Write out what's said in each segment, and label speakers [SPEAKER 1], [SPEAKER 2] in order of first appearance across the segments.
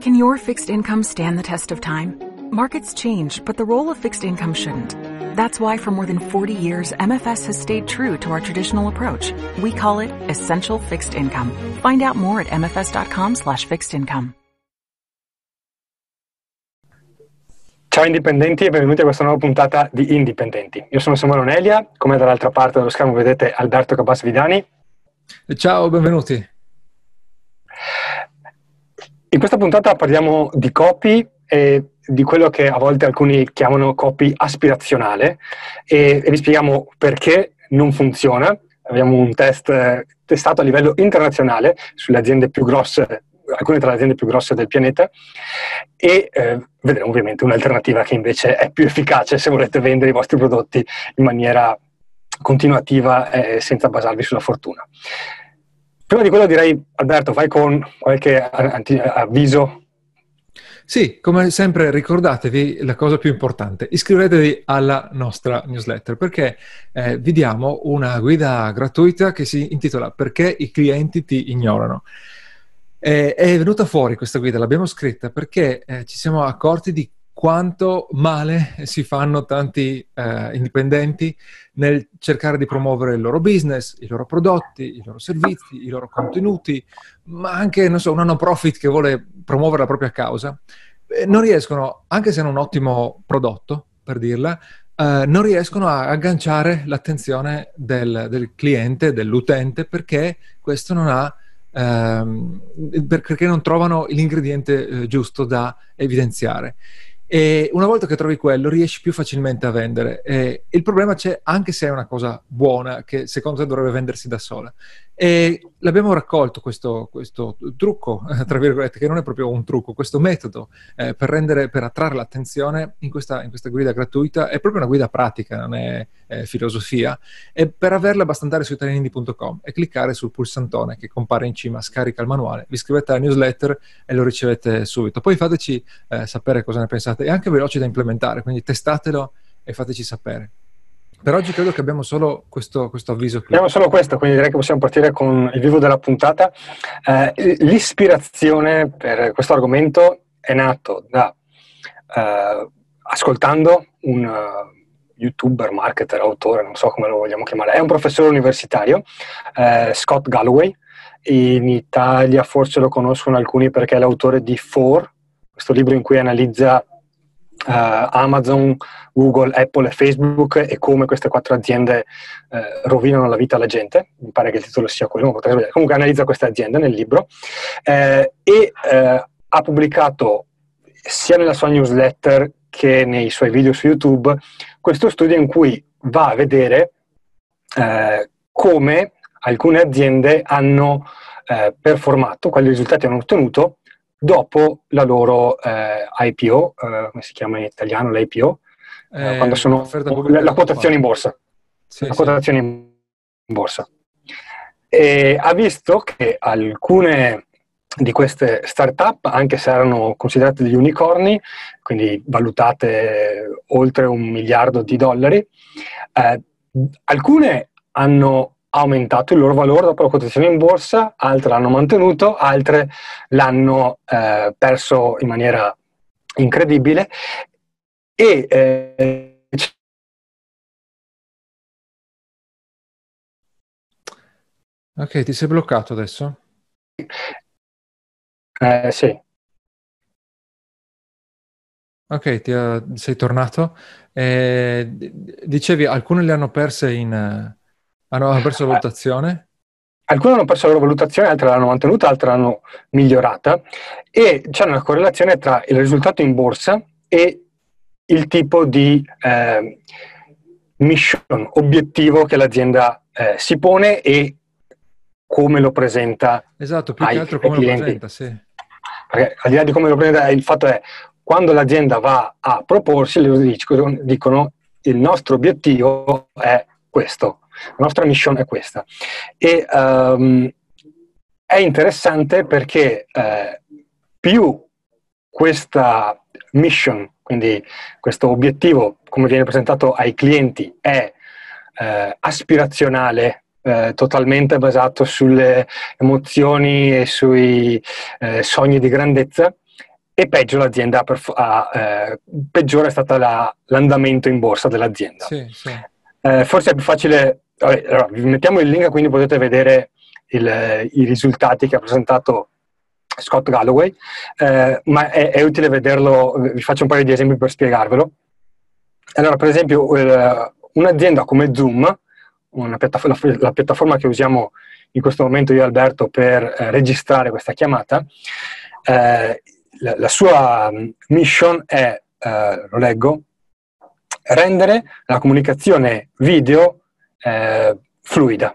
[SPEAKER 1] Can your fixed income stand the test of time? Markets change, but the role of fixed income shouldn't. That's why for more than 40 years, MFS has stayed true to our traditional approach. We call it Essential Fixed Income. Find out more at mfs.com slash fixed income.
[SPEAKER 2] Ciao indipendenti e benvenuti a questa nuova puntata di Indipendenti. Io sono Samuele Onelia, come dall'altra parte dello schermo vedete Alberto Cabas Vidani.
[SPEAKER 3] Ciao, benvenuti.
[SPEAKER 2] In questa puntata parliamo di copy e di quello che a volte alcuni chiamano copy aspirazionale e, e vi spieghiamo perché non funziona. Abbiamo un test eh, testato a livello internazionale sulle aziende più grosse alcune tra le aziende più grosse del pianeta e eh, vedremo ovviamente un'alternativa che invece è più efficace se volete vendere i vostri prodotti in maniera continuativa e senza basarvi sulla fortuna. Prima di quello direi, Alberto, vai con qualche avviso
[SPEAKER 3] sì, come sempre ricordatevi la cosa più importante, iscrivetevi alla nostra newsletter perché eh, vi diamo una guida gratuita che si intitola Perché i clienti ti ignorano. Eh, è venuta fuori questa guida, l'abbiamo scritta perché eh, ci siamo accorti di quanto male si fanno tanti eh, indipendenti nel cercare di promuovere il loro business, i loro prodotti, i loro servizi, i loro contenuti, ma anche, non so, una no profit che vuole promuovere la propria causa. Eh, non riescono, anche se hanno un ottimo prodotto, per dirla, eh, non riescono a agganciare l'attenzione del, del cliente, dell'utente, perché questo non ha ehm, perché non trovano l'ingrediente eh, giusto da evidenziare. E una volta che trovi quello, riesci più facilmente a vendere. E il problema c'è anche se è una cosa buona, che secondo te dovrebbe vendersi da sola. E l'abbiamo raccolto questo, questo trucco, tra virgolette, che non è proprio un trucco, questo metodo eh, per, rendere, per attrarre l'attenzione in questa, in questa, guida gratuita. È proprio una guida pratica, non è eh, filosofia. E per averla basta andare su italianindi.com e cliccare sul pulsantone che compare in cima, scarica il manuale, vi iscrivete alla newsletter e lo ricevete subito. Poi fateci eh, sapere cosa ne pensate. È anche veloce da implementare, quindi testatelo e fateci sapere. Per oggi credo che abbiamo solo questo, questo, avviso qui.
[SPEAKER 2] Abbiamo solo questo, quindi direi che possiamo partire con il vivo della puntata. Eh, l'ispirazione per questo argomento è nato da eh, ascoltando un uh, youtuber, marketer, autore, non so come lo vogliamo chiamare, è un professore universitario, eh, Scott Galloway. In Italia forse lo conoscono alcuni perché è l'autore di Four, questo libro in cui analizza uh, Amazon, Google, Apple e Facebook e come queste quattro aziende uh, rovinano la vita alla gente. Mi pare che il titolo sia quello, comunque analizza queste aziende nel libro uh, e ha pubblicato sia nella sua newsletter che nei suoi video su YouTube questo studio in cui va a vedere come alcune aziende hanno performato, quali risultati hanno ottenuto dopo la loro eh, IPO, eh, come si chiama in italiano l'IPO, eh, quando sono la, la quotazione in borsa. Sì, la sì. quotazione in borsa. E ha visto che alcune di queste start-up, anche se erano considerate degli unicorni, quindi valutate oltre un miliardo di dollari, eh, alcune hanno aumentato il loro valore dopo la quotazione in borsa, altre l'hanno mantenuto, altre l'hanno eh, perso in maniera incredibile e eh,
[SPEAKER 3] Ok, ti sei bloccato adesso?
[SPEAKER 2] Eh, sì.
[SPEAKER 3] Ok, ti, uh, sei tornato. Eh, dicevi, alcune le hanno perse in, hanno perso la valutazione?
[SPEAKER 2] Alcune hanno perso la loro valutazione, altre l'hanno mantenuta, altre l'hanno migliorata e c'è una correlazione tra il risultato in borsa e il tipo di eh, mission, obiettivo che l'azienda eh, si pone e come lo presenta
[SPEAKER 3] esatto, più che altro come clienti. lo presenta, sì.
[SPEAKER 2] Perché al di là di come lo presenta, il fatto è quando l'azienda va a proporsi, loro dicono il nostro obiettivo è questo la nostra mission è questa. E um, è interessante perché eh, più questa mission, quindi questo obiettivo, come viene presentato ai clienti, è eh, aspirazionale, eh, totalmente basato sulle emozioni e sui eh, sogni di grandezza, e peggio l'azienda perf- ha, eh, peggiore è stato la, l'andamento in borsa dell'azienda. Sì, sì. Eh, forse è più facile, allora, vi mettiamo il link quindi potete vedere il, i risultati che ha presentato Scott Galloway, eh, ma è, è, utile vederlo, vi faccio un paio di esempi per spiegarvelo. Allora, per esempio, un'azienda come Zoom, piattaforma, la piattaforma che usiamo in questo momento io e Alberto per eh, registrare questa chiamata, eh, la, la, sua mm, mission è, eh, lo leggo, rendere la comunicazione video eh, fluida.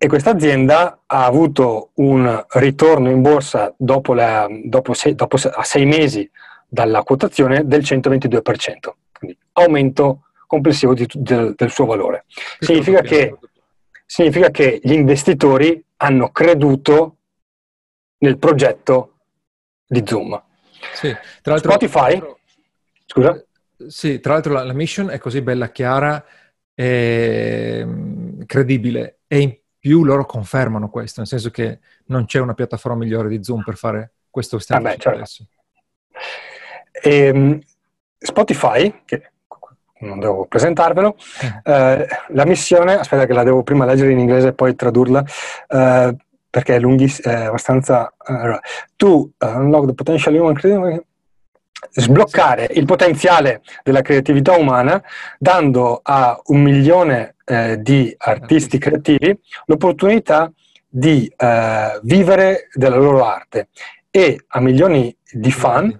[SPEAKER 2] E questa azienda ha avuto un ritorno in borsa dopo, la, dopo, sei, dopo sei mesi dalla quotazione del 122%, quindi aumento complessivo di, del, del, suo valore. Significa che, significa che gli investitori hanno creduto nel progetto di Zoom.
[SPEAKER 3] Sì, tra l'altro,
[SPEAKER 2] Spotify, scusa?
[SPEAKER 3] Sì, tra l'altro la, la mission è così bella, chiara e mm, credibile e in più loro confermano questo, nel senso che non c'è una piattaforma migliore di Zoom per fare questo che stiamo ah beh, certo. adesso.
[SPEAKER 2] Ehm, Spotify, che non devo presentarvelo, eh. eh, la missione, aspetta che la devo prima leggere in inglese e poi tradurla, eh, perché è lunghissima, è abbastanza... Uh, to unlock the potential human creativity, sbloccare il potenziale della creatività umana dando a un milione eh, di artisti creativi l'opportunità di eh, vivere della loro arte e a milioni di fan,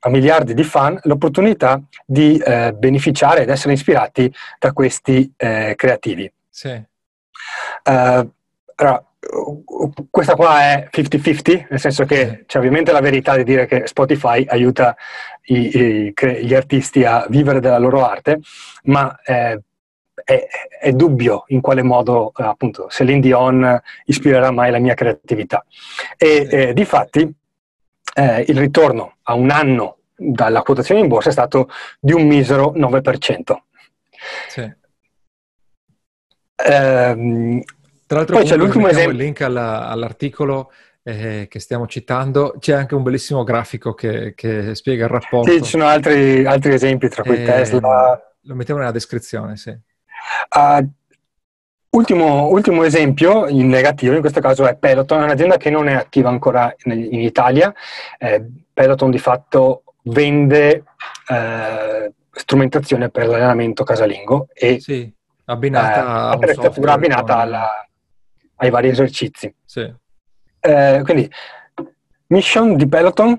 [SPEAKER 2] a miliardi di fan, l'opportunità di eh, beneficiare ed essere ispirati da questi eh, creativi.
[SPEAKER 3] Sì.
[SPEAKER 2] Allora, questa qua è 50-50, nel senso che c'è ovviamente la verità di dire che Spotify aiuta i, i, gli artisti a vivere della loro arte, ma eh, è, è, dubbio in quale modo, appunto, Celine Dion ispirerà mai la mia creatività. E eh, di fatti eh, il ritorno a un anno dalla quotazione in borsa è stato di un misero 9%. Sì.
[SPEAKER 3] Eh, tra l'altro, poi c'è l'ultimo esempio. il link alla, all'articolo eh, che stiamo citando. C'è anche un bellissimo grafico che, che spiega il rapporto.
[SPEAKER 2] Sì, ci sono altri, altri esempi, tra cui eh, Tesla.
[SPEAKER 3] Lo mettiamo nella descrizione, sì.
[SPEAKER 2] Uh, ultimo, ultimo, esempio in negativo, in questo caso è Peloton, un'azienda che non è attiva ancora in, in Italia. Eh, Peloton di fatto vende eh, strumentazione per l'allenamento casalingo e
[SPEAKER 3] sì, abbinata
[SPEAKER 2] eh, attrezzatura abbinata alla, ai vari esercizi.
[SPEAKER 3] Sì.
[SPEAKER 2] Eh, quindi, mission di Peloton, uh,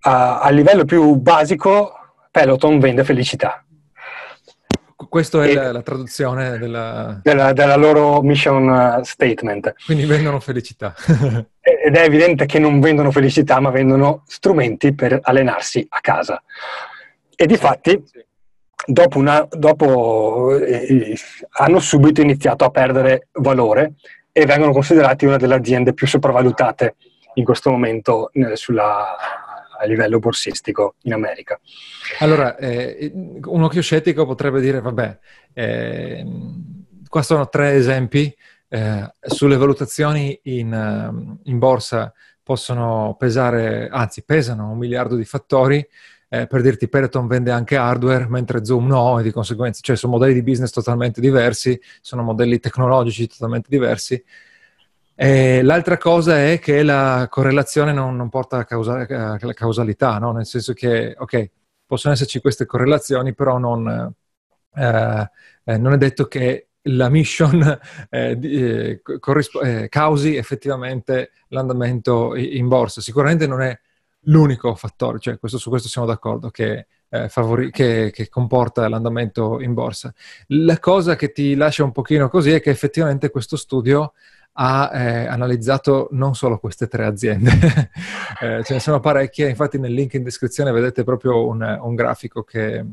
[SPEAKER 2] a livello più basico, Peloton vende felicità.
[SPEAKER 3] Questa è la, la, traduzione della...
[SPEAKER 2] Della, della... loro mission uh, statement.
[SPEAKER 3] Quindi vendono felicità.
[SPEAKER 2] Ed è evidente che non vendono felicità, ma vendono strumenti per allenarsi a casa. E di fatti, sì dopo, una, dopo eh, hanno subito iniziato a perdere valore e vengono considerati una delle aziende più sopravvalutate in questo momento eh, sulla, a livello borsistico in America.
[SPEAKER 3] Allora, eh, un occhio scettico potrebbe dire, vabbè, eh, qua sono tre esempi, eh, sulle valutazioni in, eh, in borsa possono pesare, anzi pesano un miliardo di fattori, eh, per dirti Peloton vende anche hardware, mentre Zoom no, e di conseguenza, cioè sono modelli di business totalmente diversi, sono modelli tecnologici totalmente diversi. E l'altra cosa è che la correlazione non, non porta alla, causa, alla causalità, no? nel senso che, ok, possono esserci queste correlazioni, però non, eh, eh, non è detto che la mission eh, eh corrisp- eh, causi effettivamente l'andamento in borsa. Sicuramente non è l'unico fattore, cioè questo, su questo siamo d'accordo, che, eh, favori- che, che, comporta l'andamento in borsa. La cosa che ti lascia un pochino così è che effettivamente questo studio ha eh, analizzato non solo queste tre aziende, eh, ce ne sono parecchie, infatti nel link in descrizione vedete proprio un, un grafico che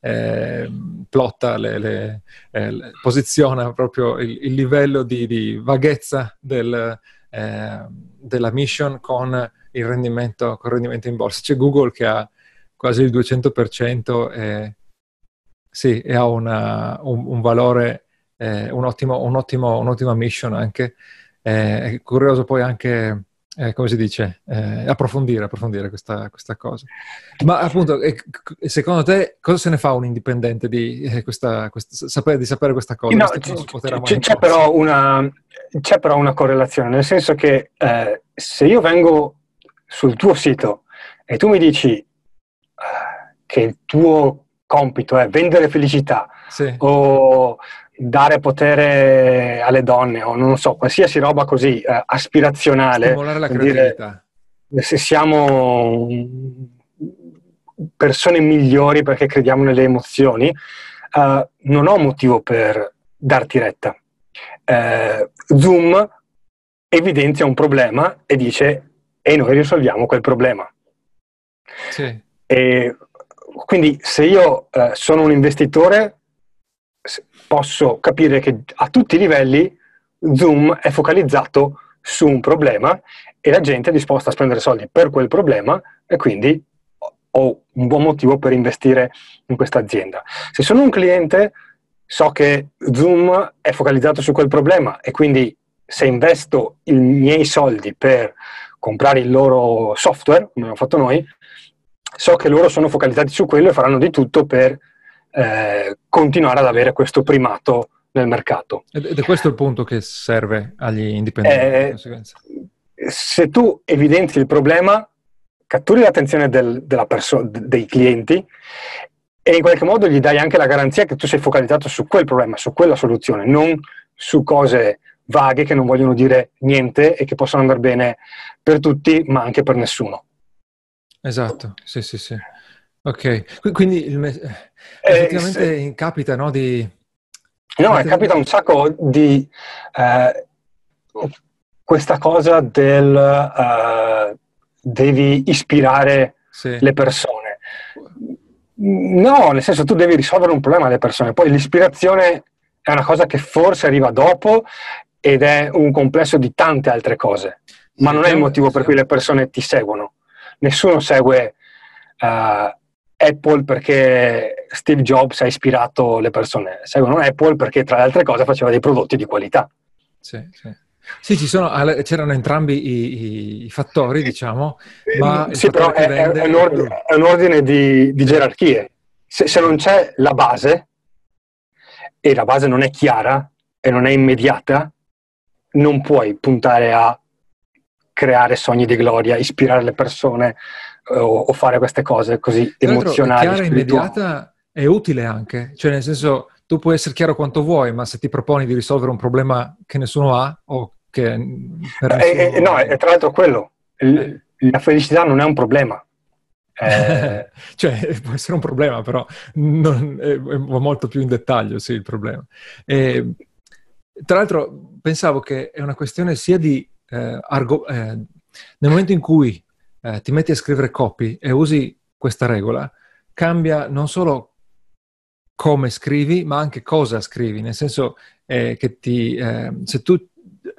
[SPEAKER 3] eh, plotta, le, le, eh, posiziona proprio il, il livello di, di vaghezza del, eh, della mission con il rendimento, con il rendimento in borsa. C'è Google che ha quasi il 200% e, sì, e ha una, un, un, valore, eh, un ottimo, un ottimo, un'ottima mission anche. Eh, è curioso poi anche eh, come si dice, eh, approfondire, approfondire questa, questa, cosa. Ma appunto, secondo te cosa se ne fa un indipendente di, eh, questa, questa, sapere, di sapere questa cosa?
[SPEAKER 2] No, c'è, c'è, però una, c'è, però una, correlazione, nel senso che eh, se io vengo sul tuo sito e tu mi dici eh, che il tuo compito è vendere felicità sì. o dare potere alle donne o non so, qualsiasi roba così eh, aspirazionale.
[SPEAKER 3] Stimolare la creatività.
[SPEAKER 2] Dire, se siamo persone migliori perché crediamo nelle emozioni, eh, non ho motivo per darti retta. Eh, Zoom evidenzia un problema e dice e noi risolviamo quel problema.
[SPEAKER 3] Sì.
[SPEAKER 2] E quindi se io eh, sono un investitore posso capire che a tutti i livelli Zoom è focalizzato su un problema e la gente è disposta a spendere soldi per quel problema e quindi ho un buon motivo per investire in questa azienda. Se sono un cliente so che Zoom è focalizzato su quel problema e quindi se investo i miei soldi per comprare il loro software, come abbiamo fatto noi, so che loro sono focalizzati su quello e faranno di tutto per eh, continuare ad avere questo primato nel mercato.
[SPEAKER 3] Ed è questo il punto che serve agli indipendenti.
[SPEAKER 2] Eh, se tu evidenzi il problema, catturi l'attenzione del, perso- dei clienti e in qualche modo gli dai anche la garanzia che tu sei focalizzato su quel problema, su quella soluzione, non su cose vaghe che non vogliono dire niente e che possono andare bene per tutti, ma anche per nessuno.
[SPEAKER 3] Esatto, sì, sì, sì. Ok, quindi il me- eh, effettivamente se... capita, no, di...
[SPEAKER 2] No, capita un sacco di... Eh, questa cosa del... Uh, devi ispirare sì. le persone. No, nel senso tu devi risolvere un problema alle persone, poi l'ispirazione è una cosa che forse arriva dopo ed è un complesso di tante altre cose, ma non è il motivo per cui le persone ti seguono. Nessuno segue uh, Apple perché Steve Jobs ha ispirato le persone, seguono Apple perché tra le altre cose faceva dei prodotti di qualità.
[SPEAKER 3] Sì, sì. sì sono, c'erano entrambi i, i, fattori, diciamo, ma...
[SPEAKER 2] Sì, però è, è, un ordine, è, un ordine, di, di gerarchie. Se, se non c'è la base, e la base non è chiara e non è immediata, non puoi puntare a creare sogni di gloria, ispirare le persone, o, o fare queste cose così emozionali.
[SPEAKER 3] Chiara immediata è utile anche, cioè nel senso tu puoi essere chiaro quanto vuoi, ma se ti proponi di risolvere un problema che nessuno ha o che
[SPEAKER 2] eh, eh, no, è tra l'altro quello. Eh. La felicità non è un problema.
[SPEAKER 3] Eh... cioè, può essere un problema, però non, è, è molto più in dettaglio, sì, il problema. E, tra l'altro, pensavo che è una questione sia di... Eh, argo- eh, nel momento in cui eh, ti metti a scrivere copy e usi questa regola, cambia non solo come scrivi, ma anche cosa scrivi, nel senso eh, che ti, eh, se tu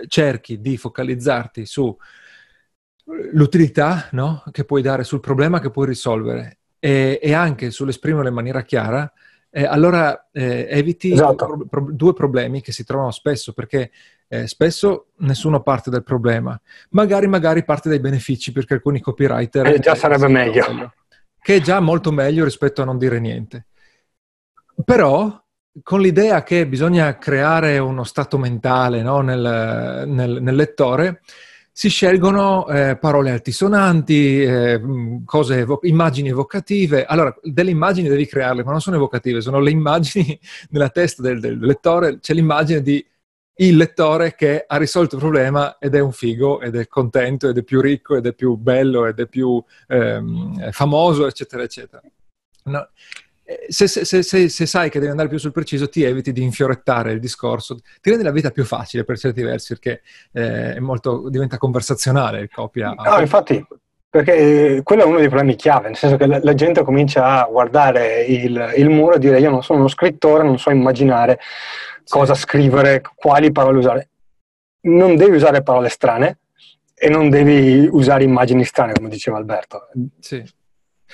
[SPEAKER 3] cerchi di focalizzarti sull'utilità no? che puoi dare sul problema che puoi risolvere e, e anche sull'esprimere in maniera chiara, eh, allora eh, eviti esatto. pro- due problemi che si trovano spesso, perché eh, spesso nessuno parte del problema, magari, magari parte dai benefici perché alcuni copywriter...
[SPEAKER 2] Eh, già sarebbe meglio. meglio.
[SPEAKER 3] Che è già molto meglio rispetto a non dire niente. Però con l'idea che bisogna creare uno stato mentale no, nel, nel, nel, lettore, si scelgono eh, parole altisonanti, eh, cose evo- immagini evocative. Allora, delle immagini devi crearle, ma non sono evocative, sono le immagini nella testa del, del lettore, c'è l'immagine di il lettore che ha risolto il problema ed è un figo ed è contento ed è più ricco ed è più bello ed è più ehm, famoso, eccetera, eccetera. No. Se, se, se, se, sai che devi andare più sul preciso, ti eviti di infiorettare il discorso, ti rende la vita più facile per certi versi perché eh, molto, diventa conversazionale il copia.
[SPEAKER 2] No, infatti, perché eh, quello è uno dei problemi chiave, nel senso che la, la gente comincia a guardare il, il, muro e dire io non sono uno scrittore, non so immaginare cosa scrivere, quali parole usare. Non devi usare parole strane e non devi usare immagini strane, come diceva Alberto.
[SPEAKER 3] Sì.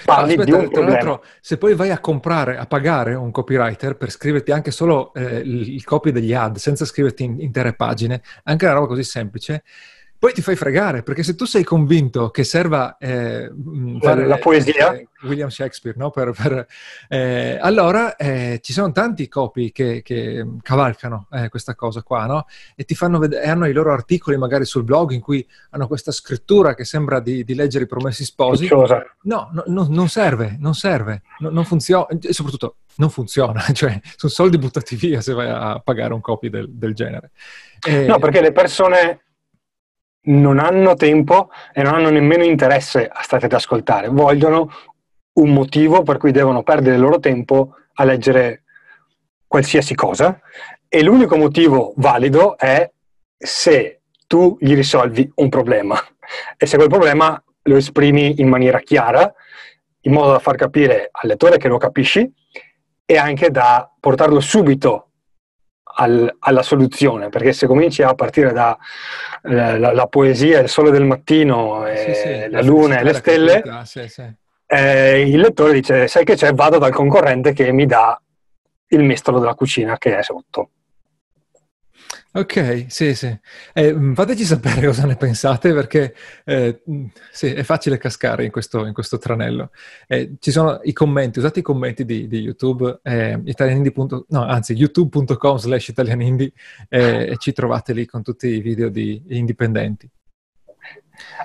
[SPEAKER 3] Parli Aspetta, di un problema. Se poi vai a comprare, a pagare un copywriter per scriverti anche solo eh, il, copy degli ad, senza scriverti in, intere pagine, anche una roba così semplice, poi ti fai fregare, perché se tu sei convinto che serva
[SPEAKER 2] eh, la, la, poesia,
[SPEAKER 3] eh, William Shakespeare, no? per, per, eh, allora eh, ci sono tanti copy che, che cavalcano eh, questa cosa qua, no? E ti fanno vedere, hanno i loro articoli magari sul blog in cui hanno questa scrittura che sembra di, di leggere i promessi sposi. No, no, no, non serve, non serve, no, non funziona, e soprattutto non funziona, cioè sono soldi buttati via se vai a pagare un copy del, del genere.
[SPEAKER 2] No, perché le persone non hanno tempo e non hanno nemmeno interesse a stare ad ascoltare, vogliono un motivo per cui devono perdere il loro tempo a leggere qualsiasi cosa e l'unico motivo valido è se tu gli risolvi un problema. E se quel problema lo esprimi in maniera chiara, in modo da far capire al lettore che lo capisci e anche da portarlo subito al, alla soluzione, perché se cominci a partire da eh, poesia, il sole del mattino, sì, sì, la, luna e le stelle, eh, il lettore dice, sai che c'è, vado dal concorrente che mi dà il mestolo della cucina che è sotto.
[SPEAKER 3] Ok, sì, sì. Eh, fateci sapere cosa ne pensate perché eh, sì, è facile cascare in questo, in questo tranello. Eh, ci sono i commenti, usate i commenti di, di YouTube, eh, italianindi. no, anzi, youtube.com slash italianindi eh, e ci trovate lì con tutti i video di indipendenti.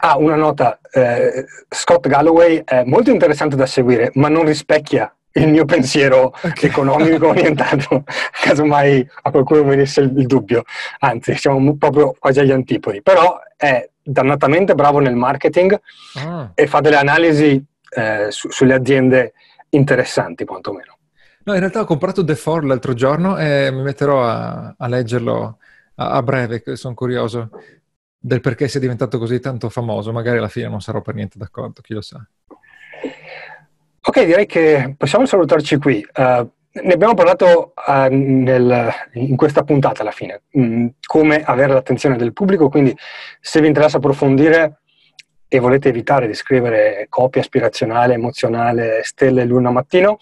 [SPEAKER 2] Ah, una nota. Eh, Scott Galloway è molto interessante da seguire, ma non rispecchia il mio pensiero okay. economico orientato, casomai a qualcuno venisse il, il dubbio. Anzi, siamo proprio quasi agli antipodi. Però è dannatamente bravo nel marketing ah. e fa delle analisi eh, su, sulle aziende interessanti, quantomeno.
[SPEAKER 3] No, in realtà ho comprato The Four l'altro giorno e mi metterò a, a leggerlo a, a breve, sono curioso del perché sia diventato così tanto famoso. Magari alla fine non sarò per niente d'accordo, chi lo sa.
[SPEAKER 2] Ok, direi che possiamo salutarci qui. Uh, ne abbiamo parlato uh, nel, in questa puntata alla fine, mm, come avere l'attenzione del pubblico, quindi se vi interessa approfondire e volete evitare di scrivere copia aspirazionale, emozionale, stelle luna mattino,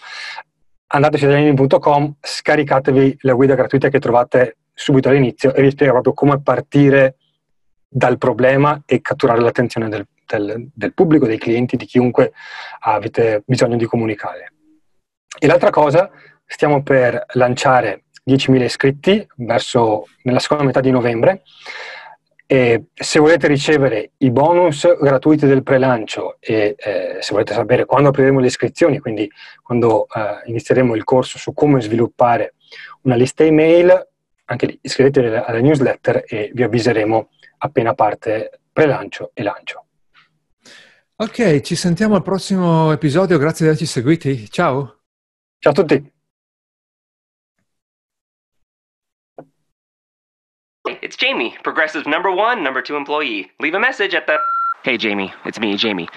[SPEAKER 2] andate su italiani.com, scaricatevi la guida gratuita che trovate subito all'inizio e vi spiega proprio come partire dal problema e catturare l'attenzione del, del, del pubblico, dei clienti, di chiunque avete bisogno di comunicare. E l'altra cosa, stiamo per lanciare 10.000 iscritti verso nella seconda metà di novembre. E se volete ricevere i bonus gratuiti del pre-lancio e eh, se volete sapere quando apriremo le iscrizioni, quindi quando eh, inizieremo il corso su come sviluppare una lista email, anche lì iscrivetevi alla newsletter e vi avviseremo appena parte pre-lancio e lancio.
[SPEAKER 3] Ok, ci sentiamo al prossimo episodio, grazie di averci seguiti. Ciao.
[SPEAKER 2] Ciao a tutti.
[SPEAKER 4] It's Jamie, Progressive number one, number two employee. Leave a message at the. Hey, Jamie, it's me, Jamie.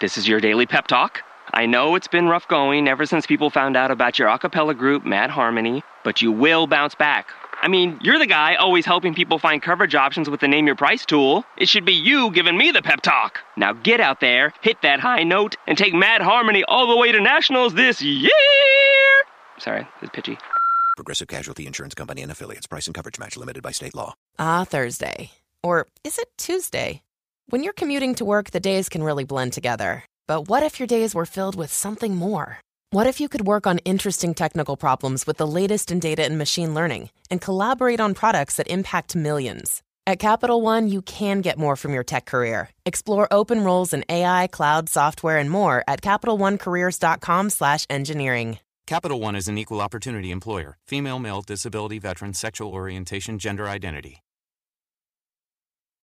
[SPEAKER 4] This is your daily pep talk. I know it's been rough going ever since people found out about your a cappella group, Mad Harmony, but you will bounce back. I mean, you're the guy always helping people find coverage options with the Name Your Price tool. It should be you giving me the pep talk. Now get out there, hit that high note, and take Mad Harmony all the way to nationals this year! Sorry, it's pitchy.
[SPEAKER 5] Progressive Casualty Insurance Company and Affiliates. Price and coverage match limited by state law.
[SPEAKER 6] Ah, Thursday. Or is it Tuesday? When you're commuting to work, the days can really blend together. But what if your days were filled with something more? What if you could work on interesting technical problems with the latest in data and machine learning and collaborate on products that impact millions? At Capital One, you can get more from your tech career. Explore open roles in AI, cloud, software, and more at CapitalOneCareers.com/engineering.
[SPEAKER 7] Capital One is an equal opportunity employer. Female, male, disability, veteran, sexual orientation, gender identity.